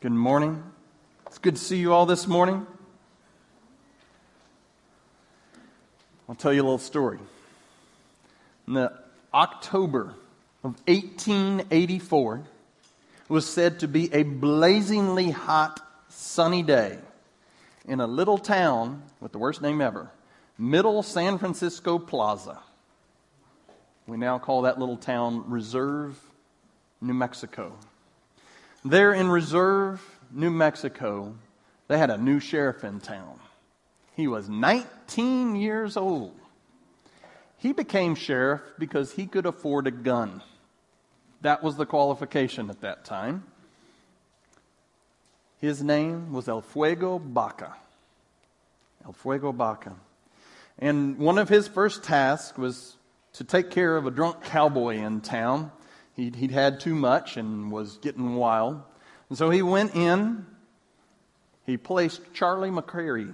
Good morning. It's good to see you all this morning. I'll tell you a little story. In the October of 1884 was said to be a blazingly hot, sunny day in a little town with the worst name ever, Middle San Francisco Plaza. We now call that little town Reserve, New Mexico. There in Reserve, New Mexico, they had a new sheriff in town. He was 19 years old. He became sheriff because he could afford a gun. That was the qualification at that time. His name was El Fuego Baca. El Fuego Baca. And one of his first tasks was to take care of a drunk cowboy in town. He'd, he'd had too much and was getting wild. And so he went in, he placed Charlie McCary,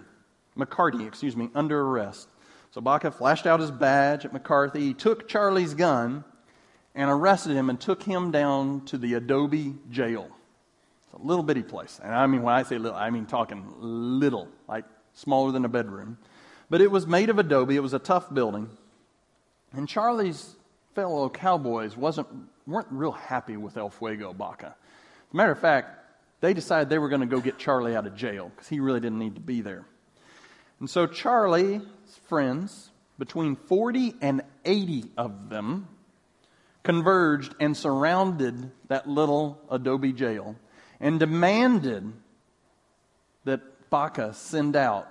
McCarty, excuse me, under arrest. So Baca flashed out his badge at McCarty. He took Charlie's gun and arrested him and took him down to the Adobe jail. It's a little bitty place. And I mean, when I say little, I mean talking little, like smaller than a bedroom. But it was made of adobe. It was a tough building. And Charlie's fellow cowboys wasn't, weren't real happy with El Fuego Baca. As a matter of fact, they decided they were going to go get Charlie out of jail because he really didn't need to be there. And so Charlie's friends, between 40 and 80 of them, converged and surrounded that little adobe jail and demanded that Baca send out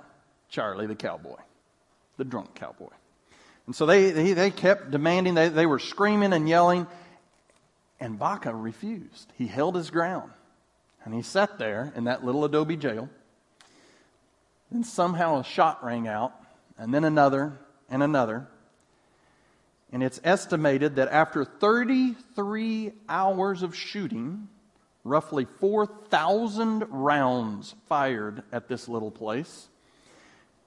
Charlie the cowboy, the drunk cowboy. And so they, they, they kept demanding, they, they were screaming and yelling, and Baca refused. He held his ground. And he sat there in that little adobe jail. And somehow a shot rang out, and then another, and another. And it's estimated that after 33 hours of shooting, roughly 4,000 rounds fired at this little place,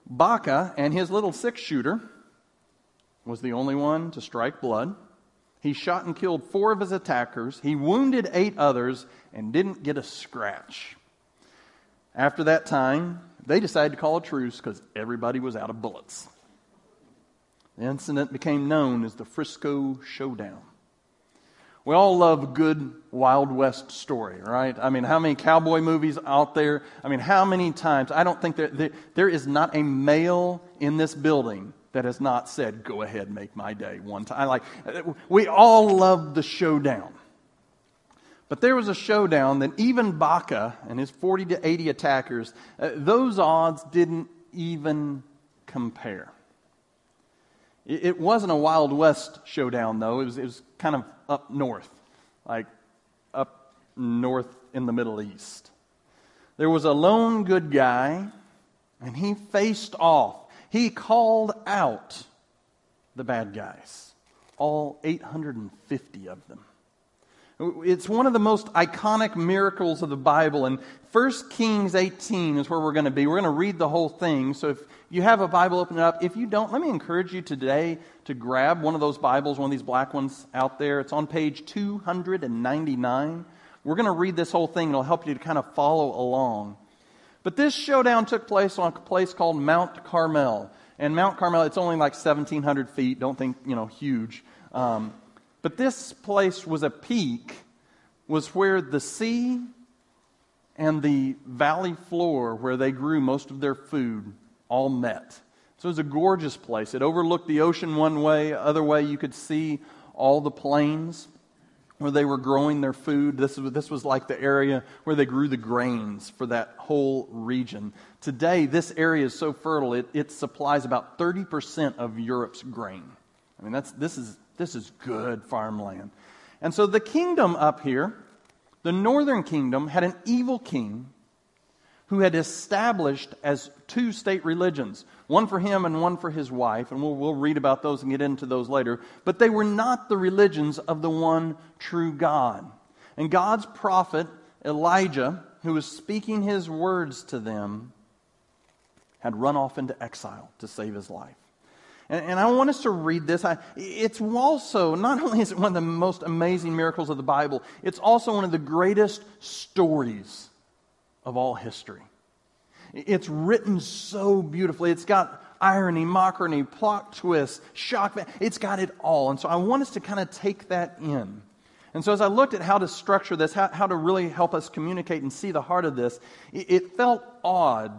Baca and his little six shooter was the only one to strike blood. He shot and killed four of his attackers. He wounded eight others and didn't get a scratch. After that time, they decided to call a truce because everybody was out of bullets. The incident became known as the Frisco Showdown. We all love a good Wild West story, right? I mean, how many cowboy movies out there? I mean, how many times? I don't think that there, there is not a male in this building that has not said, "Go ahead, make my day." One time, like we all love the showdown. But there was a showdown that even Baca and his 40 to 80 attackers, uh, those odds didn't even compare. It, it, wasn't a Wild West showdown, though. It was, it was kind of up north, like up north in the Middle East. There was a lone good guy, and he faced off. He called out the bad guys, all 850 of them. It's one of the most iconic miracles of the Bible. And 1 Kings 18 is where we're going to be. We're going to read the whole thing. So if you have a Bible, open it up. If you don't, let me encourage you today to grab one of those Bibles, one of these black ones out there. It's on page 299. We're going to read this whole thing. It'll help you to kind of follow along. But this showdown took place on a place called Mount Carmel. And Mount Carmel, it's only like 1,700 feet. Don't think, you know, huge. Um, but this place was a peak, was where the sea and the valley floor where they grew most of their food all met. So it was a gorgeous place. It overlooked the ocean one way, other way you could see all the plains where they were growing their food. This, this was like the area where they grew the grains for that whole region. Today, this area is so fertile, it, it supplies about 30% of Europe's grain. I mean, that's, this is this is good farmland. And so the kingdom up here, the northern kingdom, had an evil king who had established as two state religions one for him and one for his wife. And we'll, we'll read about those and get into those later. But they were not the religions of the one true God. And God's prophet, Elijah, who was speaking his words to them, had run off into exile to save his life. And, and, I want us to read this. I, it's also, not only is it one of the most amazing miracles of the Bible, it's also one of the greatest stories of all history. It's written so beautifully. It's got irony, mockery, plot twist, shock. It's got it all. And so I want us to kind of take that in. And so as I looked at how to structure this, how, how to really help us communicate and see the heart of this, it, it felt odd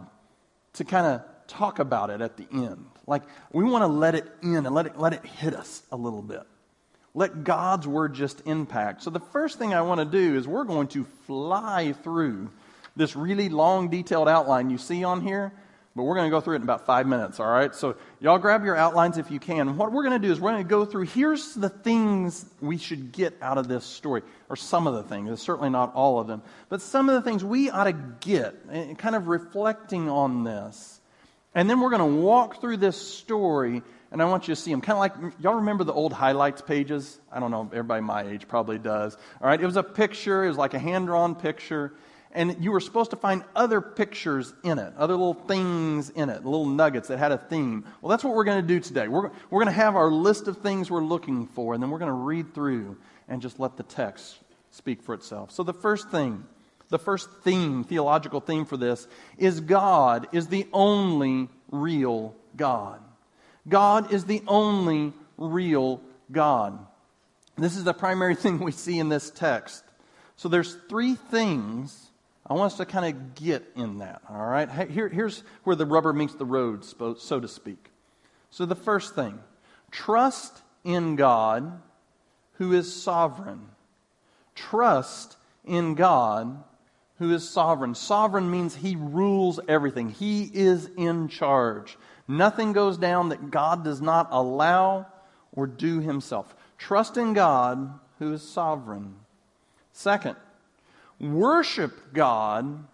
to kind of talk about it at the end. Like we want to let it in and let it, let it hit us a little bit. Let God's word just impact. So the first thing I want to do is we're going to fly through this really long, detailed outline you see on here but we're going to go through it in about five minutes, all right? So, y'all grab your outlines if you can. What we're going to do is we're going to go through here's the things we should get out of this story, or some of the things. It's certainly not all of them, but some of the things we ought to get, and kind of reflecting on this. And then we're going to walk through this story, and I want you to see them. Kind of like, y'all remember the old highlights pages? I don't know, everybody my age probably does. All right, it was a picture, it was like a hand drawn picture and you were supposed to find other pictures in it, other little things in it, little nuggets that had a theme. Well, that's what we're going to do today. We're, we're going to have our list of things we're looking for, and then we're going to read through and just let the text speak for itself. So, the first thing, the first theme, theological theme for this, is God is the only real God. God is the only real God. This is the primary thing we see in this text. So, there's three things I want us to kind of get in that, all right? Here, here's where the rubber meets the road, so to speak. So, the first thing trust in God who is sovereign. Trust in God who is sovereign. Sovereign means he rules everything, he is in charge. Nothing goes down that God does not allow or do himself. Trust in God who is sovereign. Second, worship God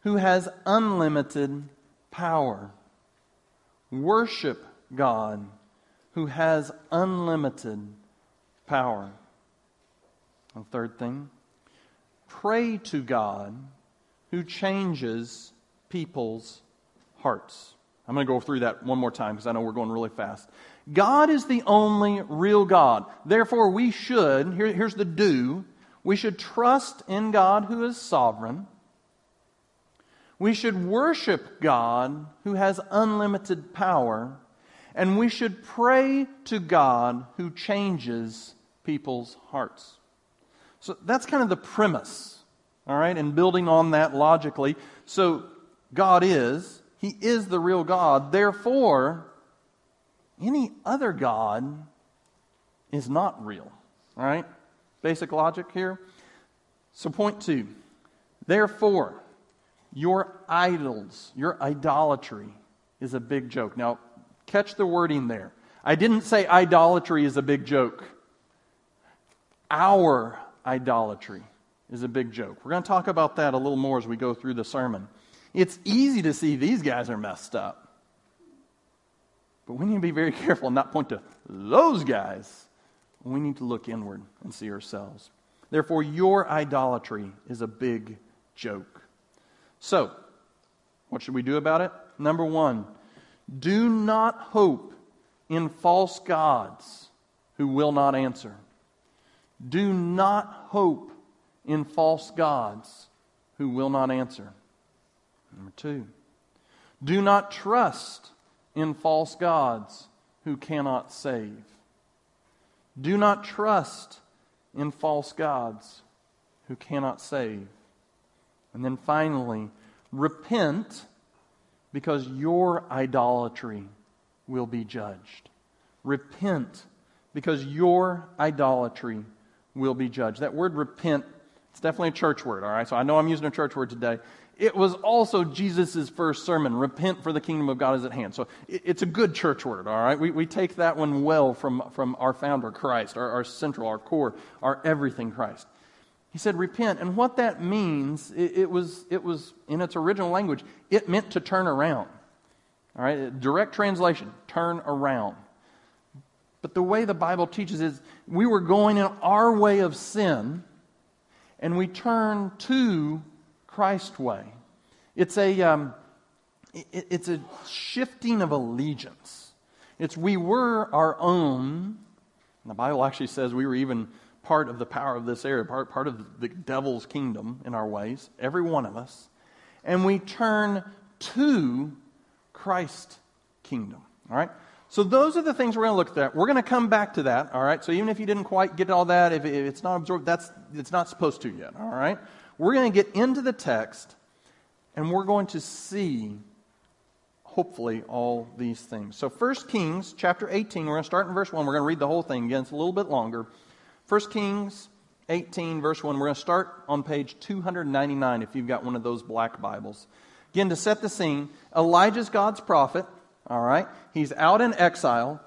who has unlimited power. Worship God who has unlimited power. A third thing, pray to God who changes people's hearts. I'm going to go through that one more time because I know we're going really fast. God is the only real God. Therefore, we should, here, here's the do, we should trust in God who is sovereign. We should worship God who has unlimited power. And we should pray to God who changes people's hearts. So that's kind of the premise, all right, and building on that logically. So God is, He is the real God. Therefore, any other God is not real, all right? Basic logic here. So, point two. Therefore, your idols, your idolatry is a big joke. Now, catch the wording there. I didn't say idolatry is a big joke. Our idolatry is a big joke. We're going to talk about that a little more as we go through the sermon. It's easy to see these guys are messed up. But we need to be very careful and not point to those guys we need to look inward and see ourselves. Therefore, your idolatry is a big joke. So, what should we do about it? Number one, do not hope in false gods who will not answer. Do not hope in false gods who will not answer. Number two, do not trust in false gods who cannot save. Do not trust in false gods who cannot save. And then finally, repent because your idolatry will be judged. Repent because your idolatry will be judged. That word repent, it's definitely a church word, all right? So I know I'm using a church word today it was also Jesus' first sermon repent, for the kingdom of God is at hand. So it's a good church word, all right? We, we take that one well from, from our founder, Christ, our, our central, our core, our everything Christ. He said, repent. And what that means, it, it, was, it was, in its original language, it meant to turn around. All right? Direct translation, turn around. But the way the Bible teaches is we were going in our way of sin, and we turn to Christ way. It's a, um, it, it's a shifting of allegiance. It's we were our own. the Bible actually says we were even part of the power of this area, part, part of the devil's kingdom in our ways, every one of us. and we turn to Christ's kingdom. All right? So those are the things we're going to look at. We're going to come back to that, all right? So even if you didn't quite get all that, if it's not absorbed, that's it's not supposed to yet, all right? We're going to get into the text and we're going to see hopefully all these things. So 1 Kings chapter 18, we're going to start in verse 1. We're going to read the whole thing again. It's a little bit longer. 1 Kings 18 verse 1. We're going to start on page 299 if you've got one of those black Bibles. Again, to set the scene, Elijah's God's prophet. All right. He's out in exile.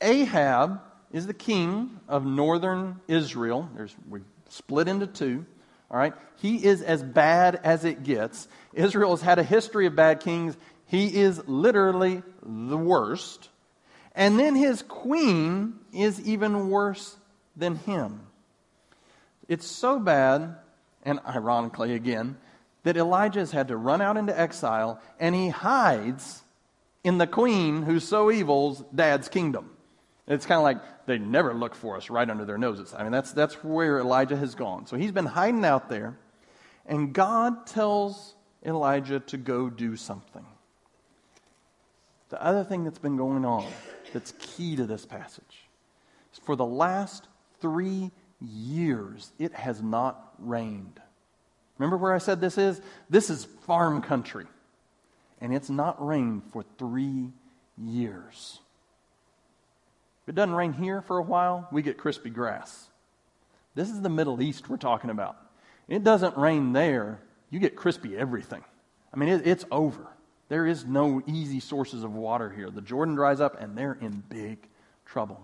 Ahab is the king of northern Israel. There's, we split into two. All right. He is as bad as it gets. Israel has had a history of bad kings. He is literally the worst. And then his queen is even worse than him. It's so bad, and ironically again, that Elijah has had to run out into exile and he hides in the queen who's so evil's dad's kingdom. It's kind of like they never look for us right under their noses. I mean, that's, that's where Elijah has gone. So he's been hiding out there, and God tells Elijah to go do something. The other thing that's been going on that's key to this passage is for the last three years, it has not rained. Remember where I said this is? This is farm country and it's not rained for three years. If it doesn't rain here for a while, we get crispy grass. This is the Middle East we're talking about. It doesn't rain there, you get crispy everything. I mean, it, it's over. There is no easy sources of water here. The Jordan dries up, and they're in big trouble.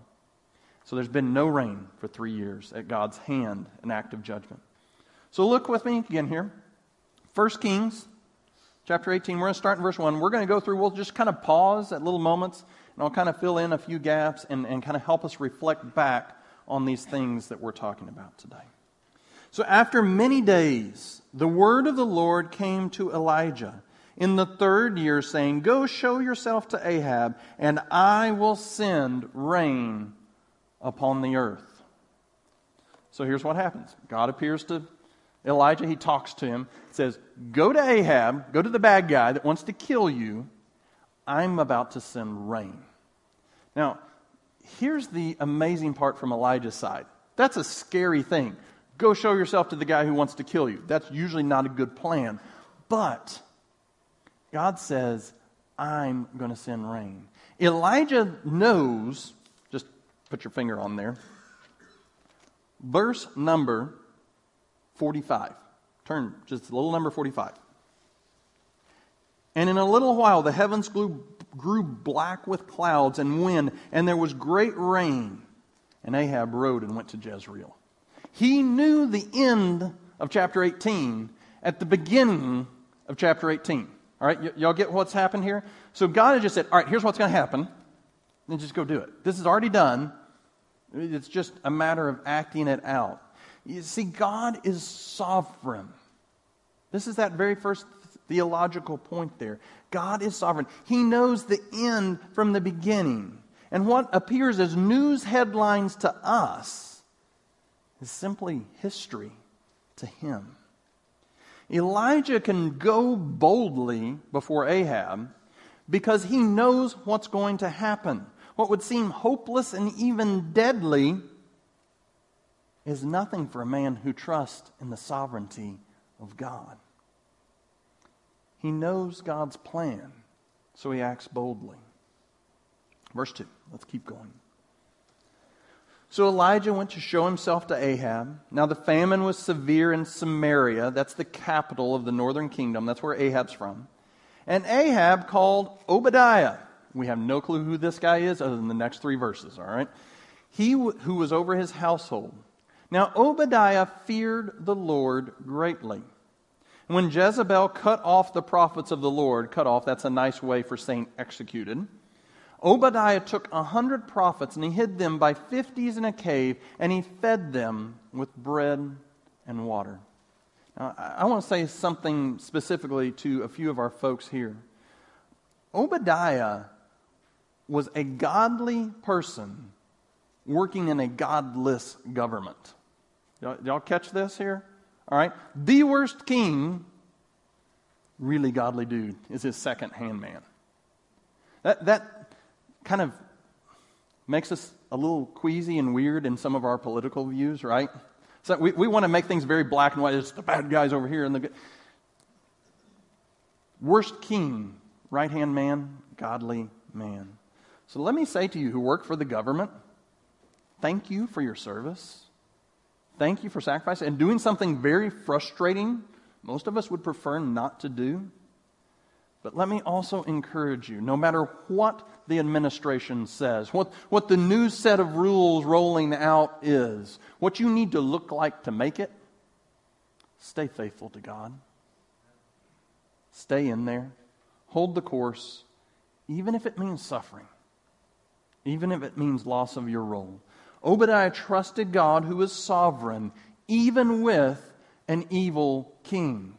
So there's been no rain for three years at God's hand, an act of judgment. So look with me again here. First Kings chapter 18. We're going to start in verse 1. We're going to go through, we'll just kind of pause at little moments, and I'll kind of fill in a few gaps and, and kind of help us reflect back on these things that we're talking about today. So after many days, the word of the Lord came to Elijah in the third year, saying, Go show yourself to Ahab, and I will send rain upon the earth. So here's what happens God appears to Elijah, he talks to him, says, Go to Ahab, go to the bad guy that wants to kill you. I'm about to send rain. Now, here's the amazing part from Elijah's side. That's a scary thing. Go show yourself to the guy who wants to kill you. That's usually not a good plan. But God says, I'm going to send rain. Elijah knows, just put your finger on there, verse number 45. Turn just a little number 45. And in a little while the heavens grew, grew black with clouds and wind, and there was great rain. And Ahab rode and went to Jezreel. He knew the end of chapter 18 at the beginning of chapter 18. All right, y- y'all get what's happened here? So God had just said, All right, here's what's going to happen. Then just go do it. This is already done. It's just a matter of acting it out. You see, God is sovereign. This is that very first theological point there. God is sovereign. He knows the end from the beginning. And what appears as news headlines to us is simply history to him. Elijah can go boldly before Ahab because he knows what's going to happen. What would seem hopeless and even deadly is nothing for a man who trusts in the sovereignty of God. He knows God's plan, so he acts boldly. Verse 2. Let's keep going. So Elijah went to show himself to Ahab. Now the famine was severe in Samaria. That's the capital of the northern kingdom. That's where Ahab's from. And Ahab called Obadiah. We have no clue who this guy is other than the next three verses, all right? He who was over his household now Obadiah feared the Lord greatly. When Jezebel cut off the prophets of the Lord, cut off, that's a nice way for saying executed. Obadiah took a hundred prophets and he hid them by fifties in a cave and he fed them with bread and water. Now, I want to say something specifically to a few of our folks here. Obadiah was a godly person working in a godless government. Y'all, y'all catch this here? All right. The worst king really godly dude is his second hand man. That, that kind of makes us a little queasy and weird in some of our political views, right? So we, we want to make things very black and white. It's the bad guys over here and the good. Worst king, right hand man, godly man. So let me say to you who work for the government, thank you for your service. Thank you for sacrifice and doing something very frustrating most of us would prefer not to do. But let me also encourage you no matter what the administration says, what, what the new set of rules rolling out is, what you need to look like to make it, stay faithful to God. Stay in there. Hold the course, even if it means suffering, even if it means loss of your role. Obadiah trusted God who is sovereign, even with an evil king.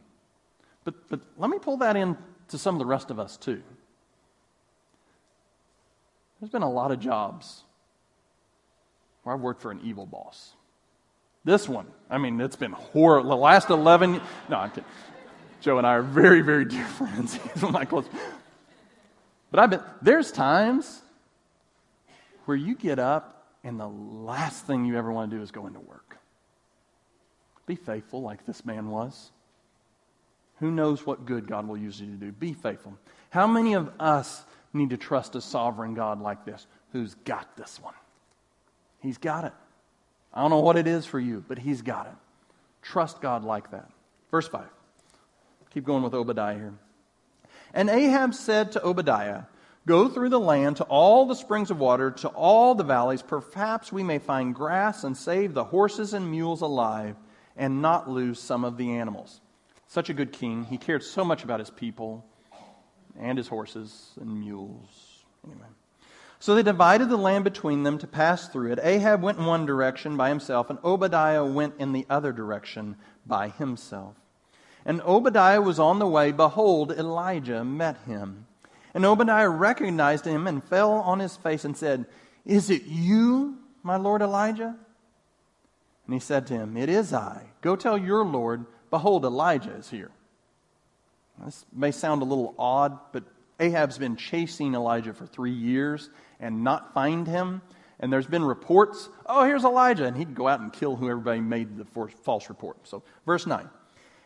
But, but let me pull that in to some of the rest of us, too. There's been a lot of jobs where I've worked for an evil boss. This one, I mean, it's been horrible. The last 11, no, I'm kidding. Joe and I are very, very dear friends. He's one of my close. But I've been, there's times where you get up and the last thing you ever want to do is go into work. Be faithful like this man was. Who knows what good God will use you to do? Be faithful. How many of us need to trust a sovereign God like this who's got this one? He's got it. I don't know what it is for you, but He's got it. Trust God like that. Verse 5. Keep going with Obadiah here. And Ahab said to Obadiah, Go through the land to all the springs of water, to all the valleys. Perhaps we may find grass and save the horses and mules alive and not lose some of the animals. Such a good king. He cared so much about his people and his horses and mules. Anyway. So they divided the land between them to pass through it. Ahab went in one direction by himself, and Obadiah went in the other direction by himself. And Obadiah was on the way. Behold, Elijah met him. And Obadiah recognized him and fell on his face and said, Is it you, my lord Elijah? And he said to him, It is I. Go tell your Lord, Behold, Elijah is here. This may sound a little odd, but Ahab's been chasing Elijah for three years and not find him. And there's been reports, oh, here's Elijah. And he'd go out and kill whoever made the false report. So, verse 9. And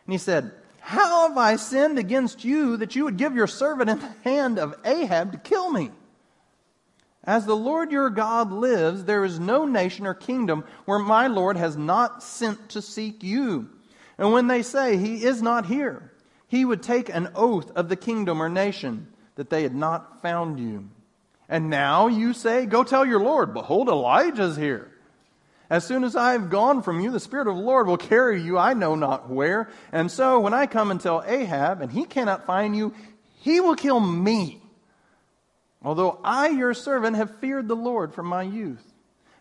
he said, How have I sinned against you that you would give your servant in the hand of Ahab to kill me? As the Lord your God lives, there is no nation or kingdom where my Lord has not sent to seek you. And when they say, He is not here, he would take an oath of the kingdom or nation that they had not found you. And now you say, Go tell your Lord, behold, Elijah's here. As soon as I have gone from you, the Spirit of the Lord will carry you, I know not where. And so when I come and tell Ahab, and he cannot find you, he will kill me. Although I, your servant, have feared the Lord from my youth.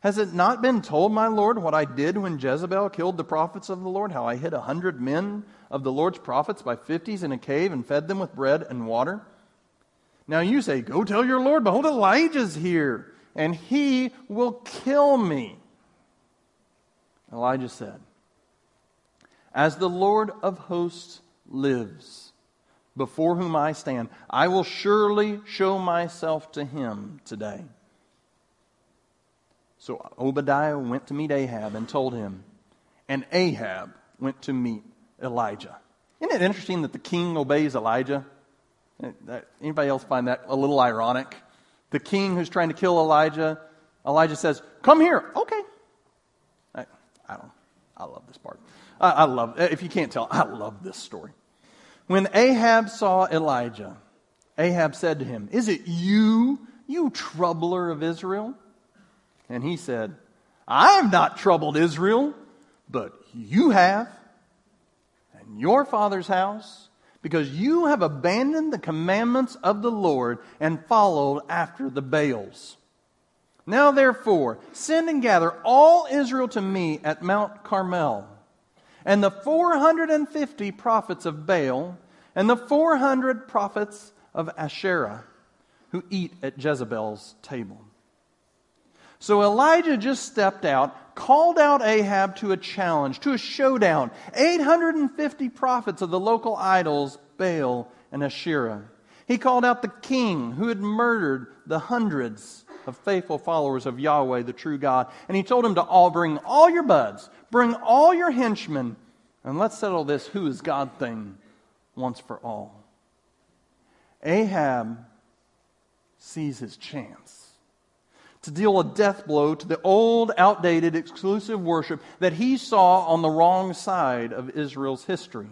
Has it not been told, my Lord, what I did when Jezebel killed the prophets of the Lord? How I hid a hundred men of the Lord's prophets by fifties in a cave and fed them with bread and water? Now you say, Go tell your Lord, behold, Elijah's here, and he will kill me. Elijah said, As the Lord of hosts lives, before whom I stand, I will surely show myself to him today. So Obadiah went to meet Ahab and told him, and Ahab went to meet Elijah. Isn't it interesting that the king obeys Elijah? Anybody else find that a little ironic? The king who's trying to kill Elijah, Elijah says, Come here. Okay. I, don't. I love this part. I, I love, if you can't tell, I love this story. When Ahab saw Elijah, Ahab said to him, Is it you, you troubler of Israel? And he said, I have not troubled Israel, but you have, and your father's house, because you have abandoned the commandments of the Lord and followed after the Baals. Now, therefore, send and gather all Israel to me at Mount Carmel, and the 450 prophets of Baal, and the 400 prophets of Asherah, who eat at Jezebel's table. So Elijah just stepped out, called out Ahab to a challenge, to a showdown. 850 prophets of the local idols Baal and Asherah. He called out the king who had murdered the hundreds of faithful followers of Yahweh, the true God. And he told him to all bring all your buds, bring all your henchmen, and let's settle this who is God thing once for all. Ahab sees his chance to deal a death blow to the old, outdated, exclusive worship that he saw on the wrong side of Israel's history.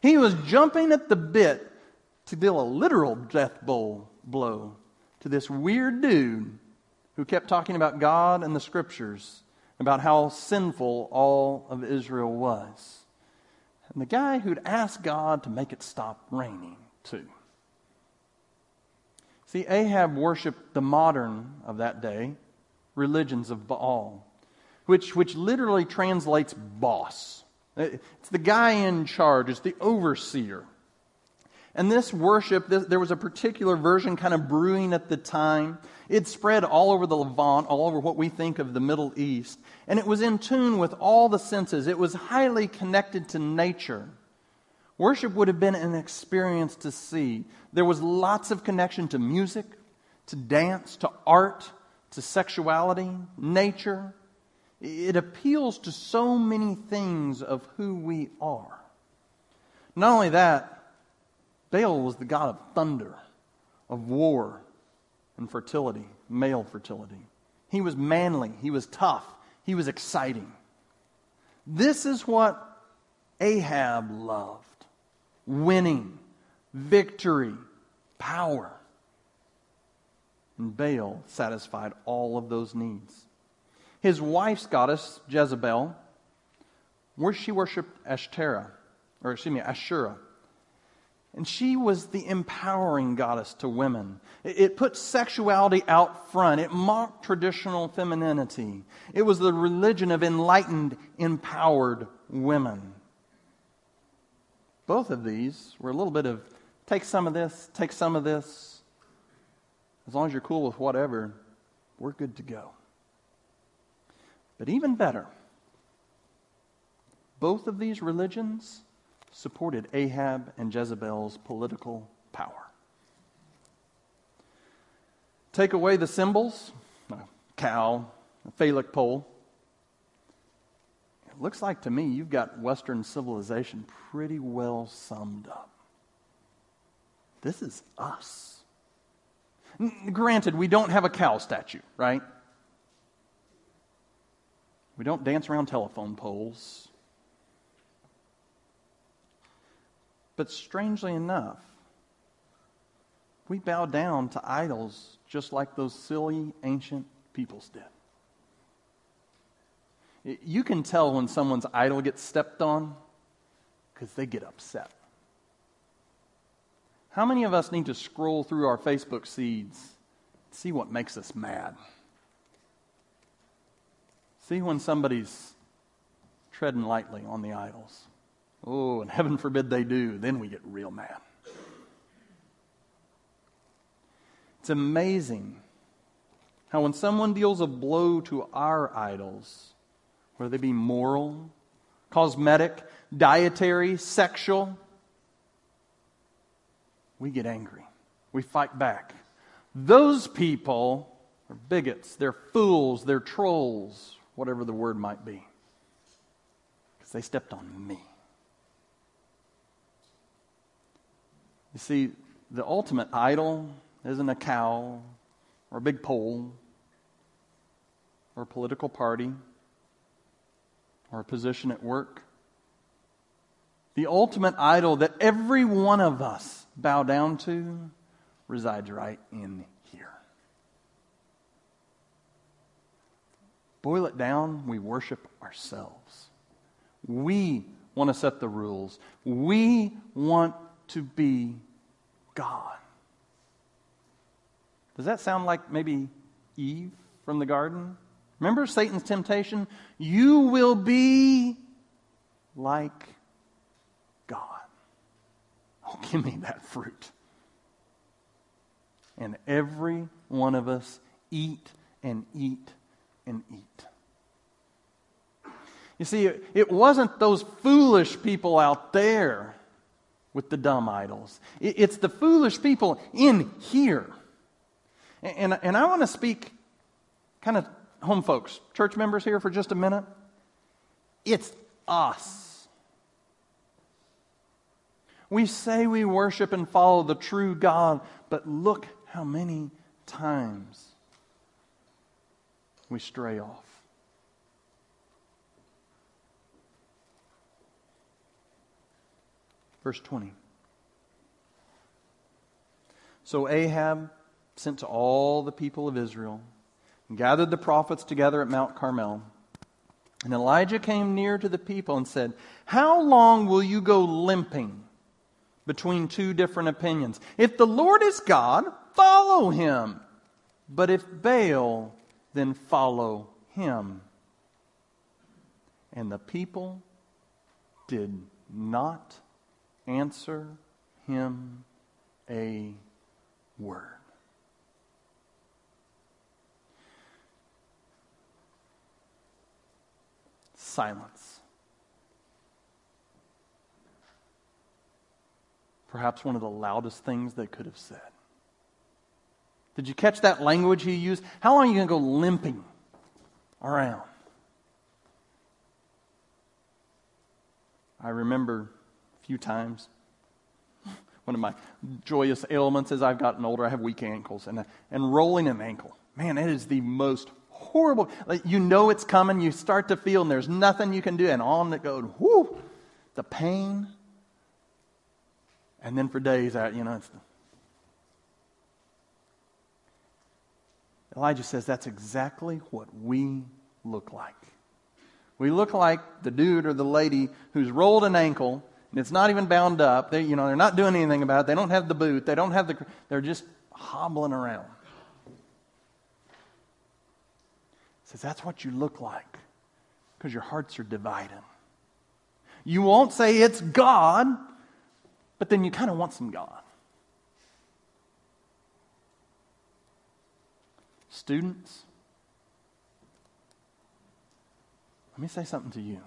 He was jumping at the bit to deal a literal death blow, blow to this weird dude who kept talking about God and the scriptures, about how sinful all of Israel was. And the guy who'd asked God to make it stop raining, too. See, Ahab worshiped the modern of that day religions of Baal, which, which literally translates boss. It's the guy in charge, it's the overseer. And this worship, this, there was a particular version kind of brewing at the time. It spread all over the Levant, all over what we think of the Middle East. And it was in tune with all the senses. It was highly connected to nature. Worship would have been an experience to see. There was lots of connection to music, to dance, to art, to sexuality, nature. It appeals to so many things of who we are. Not only that, Baal was the god of thunder, of war, and fertility, male fertility. He was manly, he was tough, he was exciting. This is what Ahab loved winning, victory, power. And Baal satisfied all of those needs. His wife's goddess, Jezebel, where she worshiped Ashtoreth, or excuse me, Asherah. And she was the empowering goddess to women. It put sexuality out front. It mocked traditional femininity. It was the religion of enlightened, empowered women. Both of these were a little bit of take some of this, take some of this. As long as you're cool with whatever, we're good to go. But even better, both of these religions supported Ahab and Jezebel's political power. Take away the symbols a cow, a phallic pole. It looks like to me you've got Western civilization pretty well summed up. This is us. Granted, we don't have a cow statue, right? We don't dance around telephone poles. But strangely enough, we bow down to idols just like those silly ancient peoples did. You can tell when someone's idol gets stepped on because they get upset. How many of us need to scroll through our Facebook seeds, see what makes us mad? See when somebody's treading lightly on the idols. Oh, and heaven forbid they do, then we get real mad. It's amazing how when someone deals a blow to our idols, whether they be moral, cosmetic, dietary, sexual, we get angry. We fight back. Those people are bigots, they're fools, they're trolls, whatever the word might be, because they stepped on me. You see, the ultimate idol isn't a cow or a big pole or a political party or a position at work. The ultimate idol that every one of us bow down to resides right in here. Boil it down, we worship ourselves. We want to set the rules. We want to be God. Does that sound like maybe Eve from the garden? Remember Satan's temptation? You will be like God. Oh, give me that fruit. And every one of us eat and eat and eat. You see, it wasn't those foolish people out there with the dumb idols. It's the foolish people in here. And, and I want to speak kind of home folks, church members here for just a minute. It's us. We say we worship and follow the true God, but look how many times we stray off. Verse 20. So Ahab sent to all the people of Israel and gathered the prophets together at Mount Carmel. And Elijah came near to the people and said, How long will you go limping between two different opinions? If the Lord is God, follow him. But if Baal, then follow him. And the people did not answer him a word. Silence. Perhaps one of the loudest things they could have said. Did you catch that language he used? How long are you going to go limping around? I remember few times. One of my joyous ailments as I've gotten older, I have weak ankles, and, and rolling an ankle. Man, it is the most horrible. Like, you know it's coming, you start to feel, and there's nothing you can do, and on it goes, whoo, the pain. And then for days, out, you know, it's. Elijah says that's exactly what we look like. We look like the dude or the lady who's rolled an ankle and it's not even bound up. They, you know, they're not doing anything about it. They don't have the boot. They don't have the. They're just hobbling around. says that's what you look like because your hearts are divided. You won't say it's God, but then you kind of want some God. Students, let me say something to you.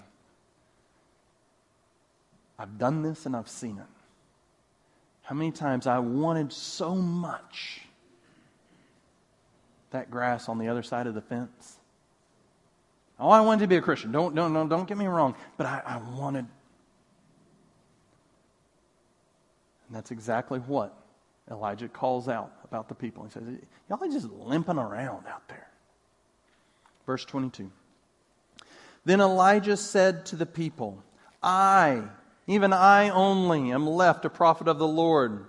I've done this and I've seen it. How many times I wanted so much that grass on the other side of the fence. Oh, I wanted to be a Christian. Don't, don't, don't, don't get me wrong. But I, I wanted. And that's exactly what Elijah calls out about the people. He says, Y'all are just limping around out there. Verse 22. Then Elijah said to the people, I even I only am left a prophet of the Lord,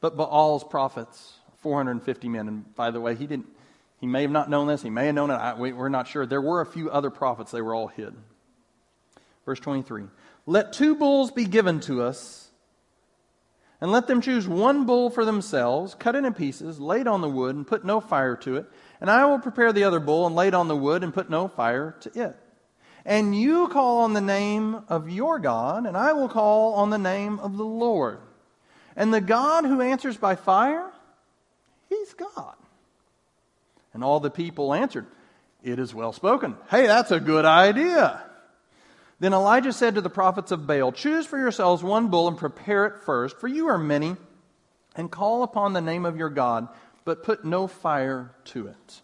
but Baal's prophets, 450 men. And by the way, he didn't. He may have not known this. He may have known it. I, we, we're not sure. There were a few other prophets. They were all hid. Verse 23. Let two bulls be given to us, and let them choose one bull for themselves, cut it in pieces, laid on the wood, and put no fire to it. And I will prepare the other bull and lay it on the wood and put no fire to it and you call on the name of your God, and I will call on the name of the Lord. And the God who answers by fire, he's God. And all the people answered, It is well spoken. Hey, that's a good idea. Then Elijah said to the prophets of Baal, Choose for yourselves one bull and prepare it first, for you are many, and call upon the name of your God, but put no fire to it.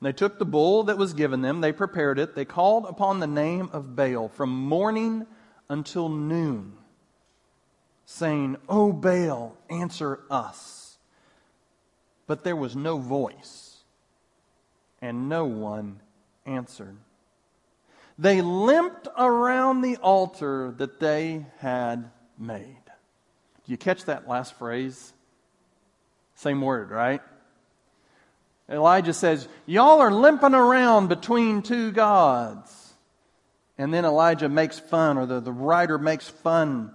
And they took the bull that was given them, they prepared it, they called upon the name of Baal from morning until noon, saying, O Baal, answer us. But there was no voice, and no one answered. They limped around the altar that they had made. Do you catch that last phrase? Same word, right? Elijah says, Y'all are limping around between two gods. And then Elijah makes fun, or the, the writer makes fun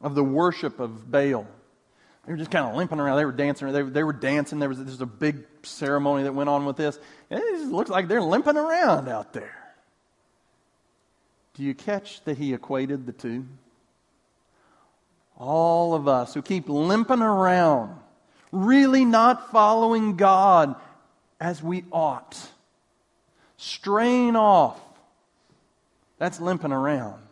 of the worship of Baal. They were just kind of limping around. They were dancing. They, they were dancing. There was, there was a big ceremony that went on with this. And it just looks like they're limping around out there. Do you catch that he equated the two? All of us who keep limping around, really not following God, as we ought. Strain off. That's limping around.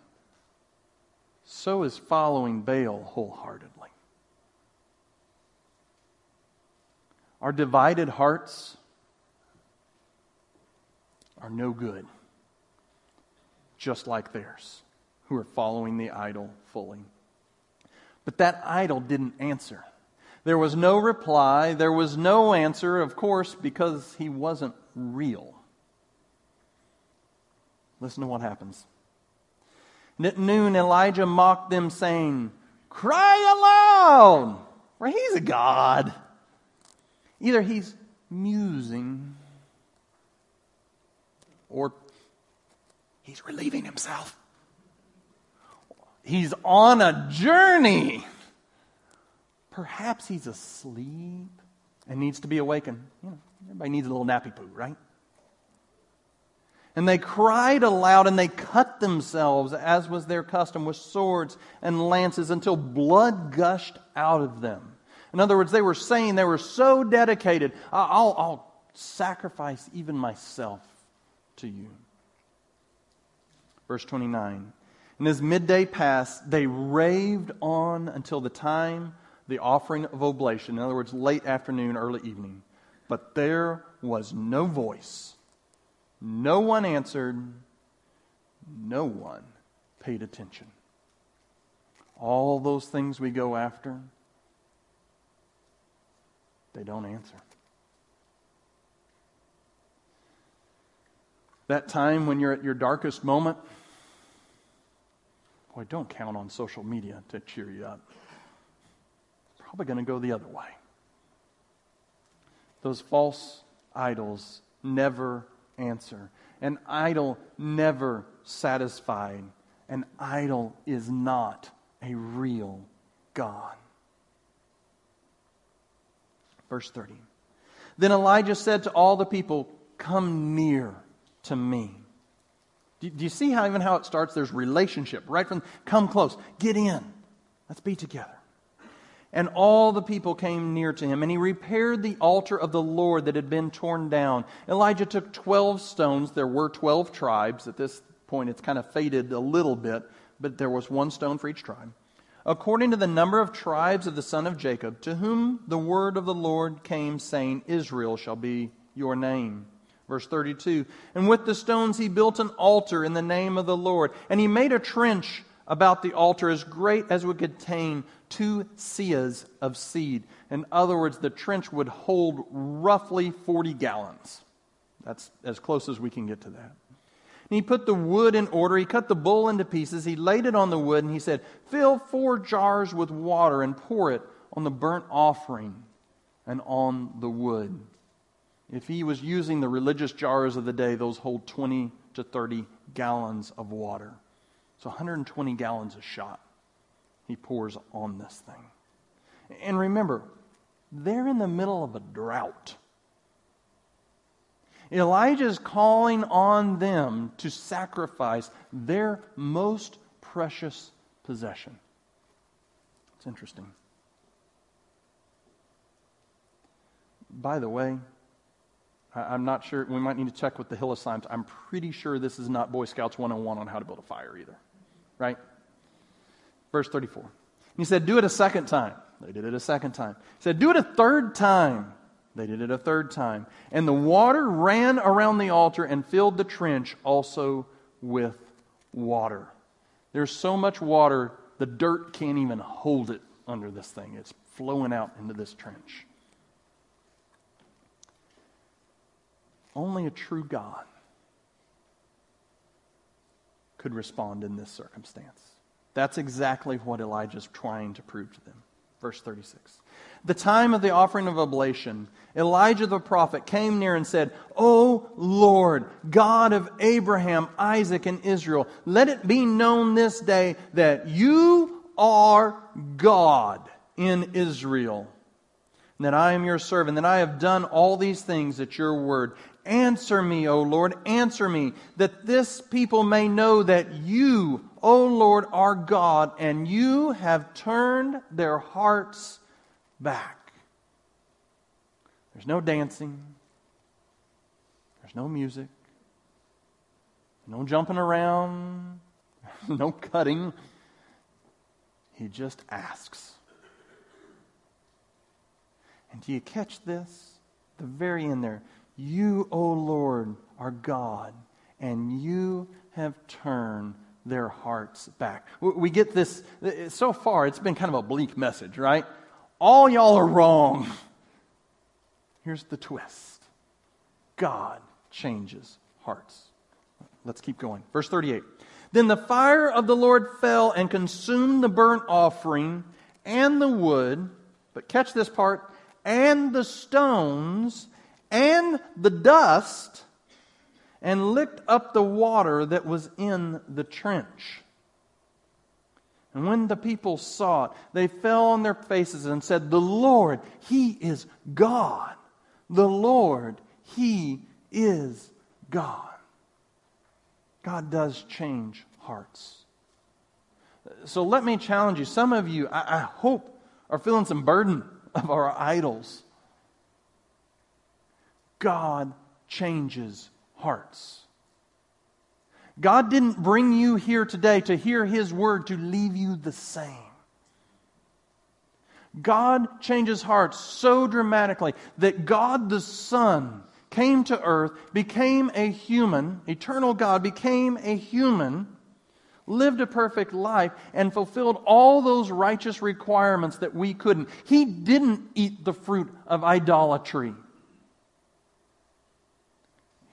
so is following Baal wholeheartedly. Our divided hearts are no good, just like theirs, who are following the idol fully. But that idol didn't answer. There was no reply. There was no answer, of course, because he wasn't real. Listen to what happens. And at noon, Elijah mocked them, saying, Cry aloud, for he's a God. Either he's musing or he's relieving himself. He's on a journey. Perhaps he's asleep and needs to be awakened. You know, everybody needs a little nappy poo, right? And they cried aloud and they cut themselves, as was their custom, with swords and lances until blood gushed out of them. In other words, they were saying they were so dedicated, I'll, I'll sacrifice even myself to you. Verse 29. And as midday passed, they raved on until the time the offering of oblation, in other words, late afternoon, early evening. But there was no voice no one answered. No one paid attention. All those things we go after, they don't answer. That time when you're at your darkest moment, boy, don't count on social media to cheer you up. Probably going to go the other way. Those false idols never answer. An idol never satisfied. An idol is not a real God. Verse 30. Then Elijah said to all the people, Come near to me. Do, you see how even how it starts? There's relationship right from come close, get in, let's be together. And all the people came near to him, and he repaired the altar of the Lord that had been torn down. Elijah took 12 stones. There were 12 tribes. At this point, it's kind of faded a little bit, but there was one stone for each tribe. According to the number of tribes of the son of Jacob, to whom the word of the Lord came, saying, Israel shall be your name. Verse 32 And with the stones he built an altar in the name of the Lord, and he made a trench about the altar as great as would contain two seahs of seed. In other words, the trench would hold roughly 40 gallons. That's as close as we can get to that. And he put the wood in order. He cut the bull into pieces. He laid it on the wood, and he said, Fill four jars with water and pour it on the burnt offering and on the wood. If he was using the religious jars of the day, those hold 20 to 30 gallons of water. So 120 gallons a shot he pours on this thing. And remember, they're in the middle of a drought. Elijah is calling on them to sacrifice their most precious possession. It's interesting. By the way, I'm not sure, we might need to check with the Hill Hillesheim. I'm pretty sure this is not Boy Scouts 101 on how to build a fire either, right? Verse 34. He said, Do it a second time. They did it a second time. He said, Do it a third time. They did it a third time. And the water ran around the altar and filled the trench also with water. There's so much water, the dirt can't even hold it under this thing. It's flowing out into this trench. Only a true God could respond in this circumstance. That's exactly what Elijah's trying to prove to them. Verse 36. The time of the offering of oblation, Elijah the prophet came near and said, O Lord, God of Abraham, Isaac, and Israel, let it be known this day that you are God in Israel, and that I am your servant, that I have done all these things at your word. Answer me, O Lord, answer me, that this people may know that you, O Lord, are God, and you have turned their hearts back. There's no dancing, there's no music, no jumping around, no cutting. He just asks. And do you catch this? The very end there. You, O Lord, are God, and you have turned their hearts back. We get this, so far, it's been kind of a bleak message, right? All y'all are wrong. Here's the twist God changes hearts. Let's keep going. Verse 38. Then the fire of the Lord fell and consumed the burnt offering and the wood, but catch this part, and the stones and the dust, and licked up the water that was in the trench. And when the people saw it, they fell on their faces and said, The Lord, He is God. The Lord, He is God. God does change hearts. So let me challenge you. Some of you, I, I hope, are feeling some burden of our idols. God changes hearts. God didn't bring you here today to hear His word to leave you the same. God changes hearts so dramatically that God the Son came to earth, became a human, eternal God became a human, lived a perfect life, and fulfilled all those righteous requirements that we couldn't. He didn't eat the fruit of idolatry.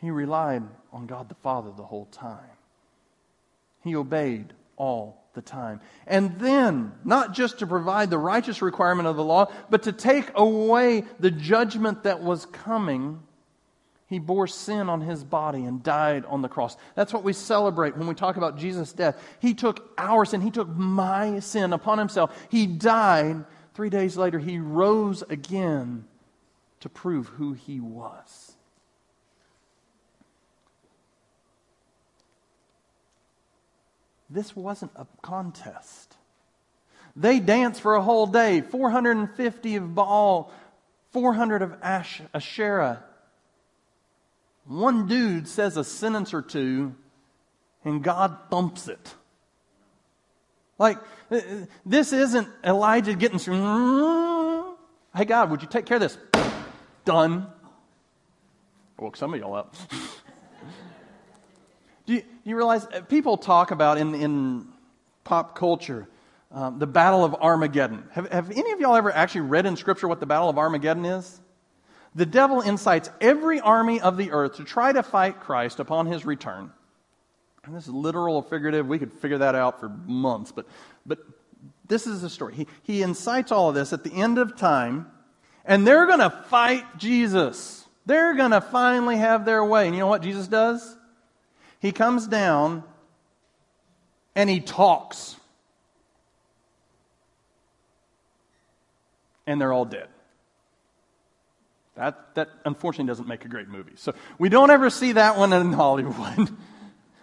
He relied on God the Father the whole time. He obeyed all the time. And then, not just to provide the righteous requirement of the law, but to take away the judgment that was coming, he bore sin on his body and died on the cross. That's what we celebrate when we talk about Jesus' death. He took our sin, he took my sin upon himself. He died. Three days later, he rose again to prove who he was. This wasn't a contest. They danced for a whole day 450 of Baal, 400 of Ash, Asherah. One dude says a sentence or two, and God thumps it. Like, uh, this isn't Elijah getting some. Hey, God, would you take care of this? Done. I woke some of y'all up. Do you, you realize uh, people talk about in, in pop culture um, the Battle of Armageddon? Have, have any of y'all ever actually read in Scripture what the Battle of Armageddon is? The devil incites every army of the earth to try to fight Christ upon his return. And this is literal or figurative. We could figure that out for months, but, but this is the story. He, he incites all of this at the end of time, and they're going to fight Jesus. They're going to finally have their way. And you know what Jesus does? He comes down and he talks. And they're all dead. That, that unfortunately doesn't make a great movie. So we don't ever see that one in Hollywood.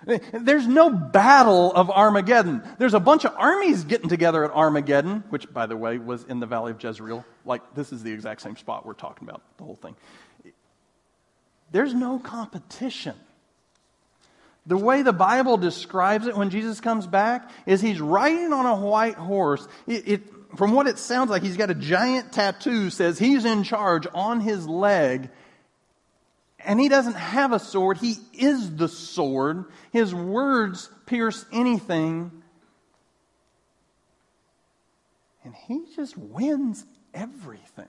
There's no battle of Armageddon. There's a bunch of armies getting together at Armageddon, which, by the way, was in the Valley of Jezreel. Like, this is the exact same spot we're talking about, the whole thing. There's no competition. The way the Bible describes it when Jesus comes back is he's riding on a white horse. It, it, from what it sounds like, he's got a giant tattoo says he's in charge on his leg. And he doesn't have a sword. He is the sword. His words pierce anything. And he just wins everything.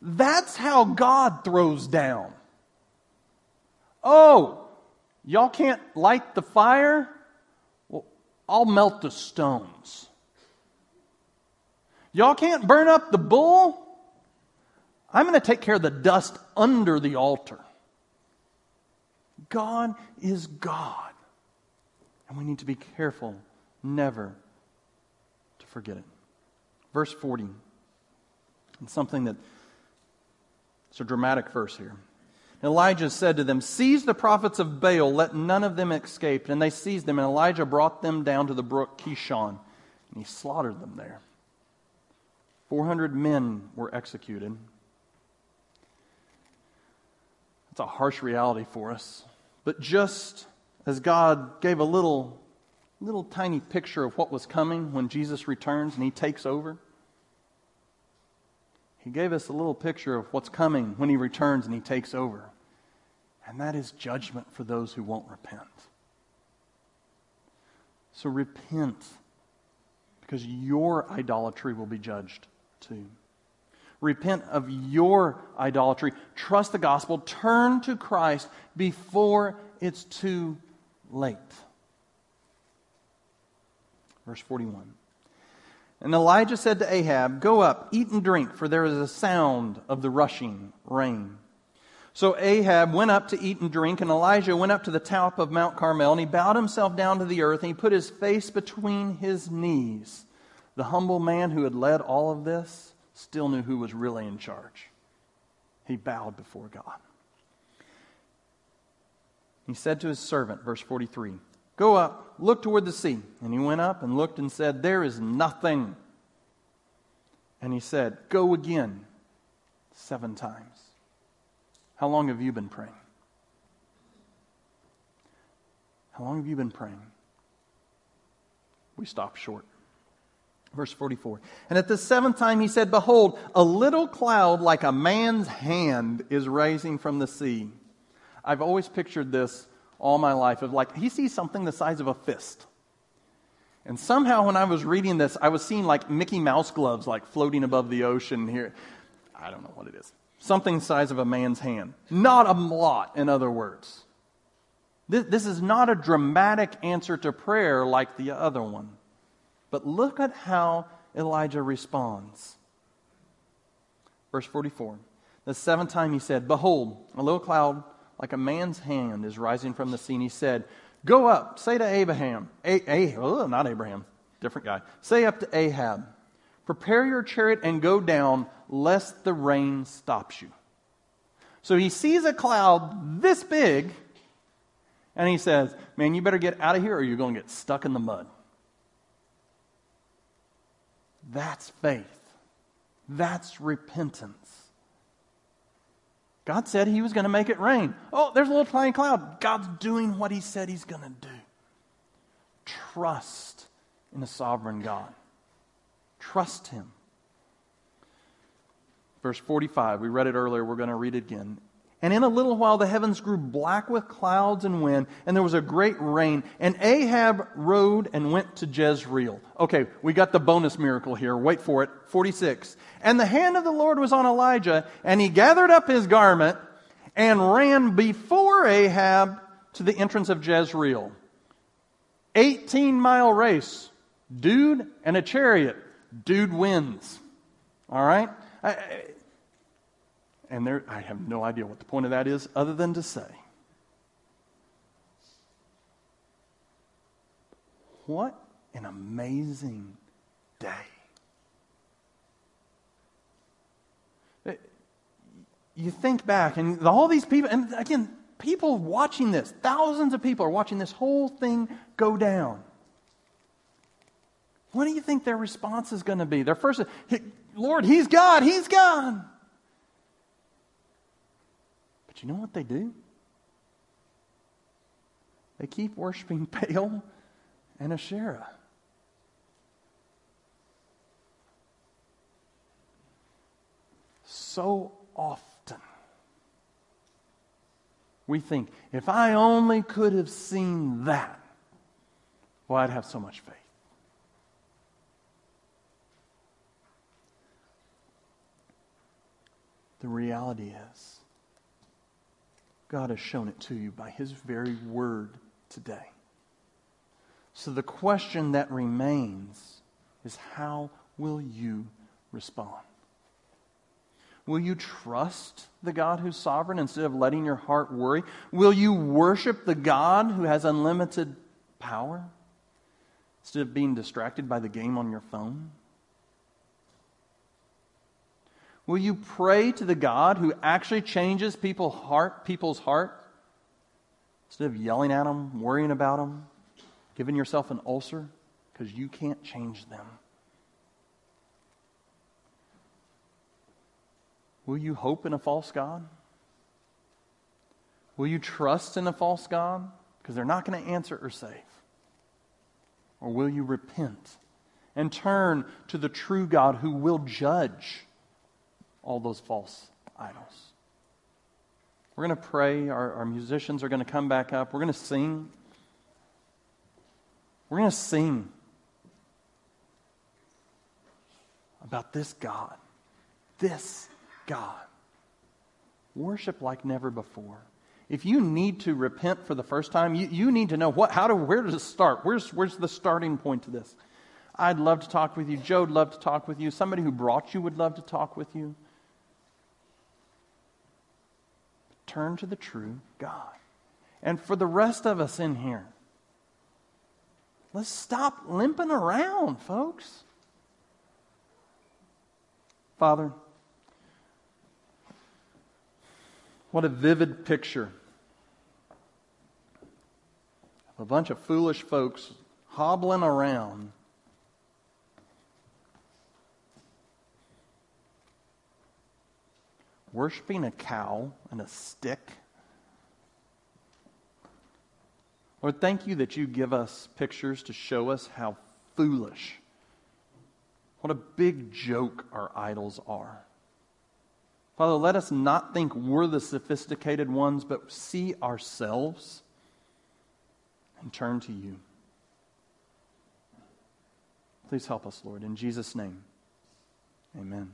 That's how God throws down. Oh, y'all can't light the fire? Well, I'll melt the stones. Y'all can't burn up the bull? I'm going to take care of the dust under the altar. God is God. And we need to be careful never to forget it. Verse 40. And something that it's a dramatic verse here. Elijah said to them, Seize the prophets of Baal, let none of them escape. And they seized them, and Elijah brought them down to the brook Kishon, and he slaughtered them there. 400 men were executed. That's a harsh reality for us. But just as God gave a little, little tiny picture of what was coming when Jesus returns and he takes over. He gave us a little picture of what's coming when he returns and he takes over. And that is judgment for those who won't repent. So repent because your idolatry will be judged too. Repent of your idolatry. Trust the gospel. Turn to Christ before it's too late. Verse 41. And Elijah said to Ahab, Go up, eat and drink, for there is a sound of the rushing rain. So Ahab went up to eat and drink, and Elijah went up to the top of Mount Carmel, and he bowed himself down to the earth, and he put his face between his knees. The humble man who had led all of this still knew who was really in charge. He bowed before God. He said to his servant, verse 43, Go up, look toward the sea. And he went up and looked and said, There is nothing. And he said, Go again seven times. How long have you been praying? How long have you been praying? We stop short. Verse 44. And at the seventh time he said, Behold, a little cloud like a man's hand is rising from the sea. I've always pictured this all my life of like, he sees something the size of a fist. And somehow when I was reading this, I was seeing like Mickey Mouse gloves like floating above the ocean here. I don't know what it is something the size of a man's hand. Not a lot, in other words. This, this is not a dramatic answer to prayer like the other one. But look at how Elijah responds. Verse 44. The seventh time he said, Behold, a little cloud like a man's hand is rising from the sea. And he said, Go up, say to Abraham, a, a, oh, not Abraham, different guy. Say up to Ahab, Prepare your chariot and go down, lest the rain stops you. So he sees a cloud this big, and he says, Man, you better get out of here or you're going to get stuck in the mud. That's faith. That's repentance. God said he was going to make it rain. Oh, there's a little tiny cloud. God's doing what he said he's going to do. Trust in a sovereign God. Trust him. Verse 45, we read it earlier, we're going to read it again. And in a little while the heavens grew black with clouds and wind, and there was a great rain. And Ahab rode and went to Jezreel. Okay, we got the bonus miracle here. Wait for it. 46. And the hand of the Lord was on Elijah, and he gathered up his garment and ran before Ahab to the entrance of Jezreel. 18 mile race. Dude and a chariot dude wins. All right? I, and there, I have no idea what the point of that is, other than to say, what an amazing day. Eh, you think back, and all these people, and again, people watching this, thousands of people are watching this whole thing go down. What do you think their response is going to be? Their first, Lord, He's God, He's God. But you know what they do? They keep worshiping Baal and Asherah. So often, we think, if I only could have seen that, well, I'd have so much faith. The reality is, God has shown it to you by His very word today. So the question that remains is how will you respond? Will you trust the God who's sovereign instead of letting your heart worry? Will you worship the God who has unlimited power instead of being distracted by the game on your phone? Will you pray to the God who actually changes people heart, people's heart? Instead of yelling at them, worrying about them, giving yourself an ulcer because you can't change them. Will you hope in a false God? Will you trust in a false God? Because they're not going to answer or save. Or will you repent and turn to the true God who will judge all those false idols? We're going to pray. Our, our musicians are going to come back up. We're going to sing. We're going to sing about this God. This God. Worship like never before. If you need to repent for the first time, you, you need to know what, how to, where it start? Where's, where's the starting point to this? I'd love to talk with you. Joe would love to talk with you. Somebody who brought you would love to talk with you. Turn to the true God. And for the rest of us in here, let's stop limping around, folks. Father, what a vivid picture of a bunch of foolish folks hobbling around. Worshipping a cow and a stick. Lord, thank you that you give us pictures to show us how foolish what a big joke our idols are. Father, let us not think we're the sophisticated ones, but see ourselves and turn to you. Please help us, Lord. In Jesus' name, amen.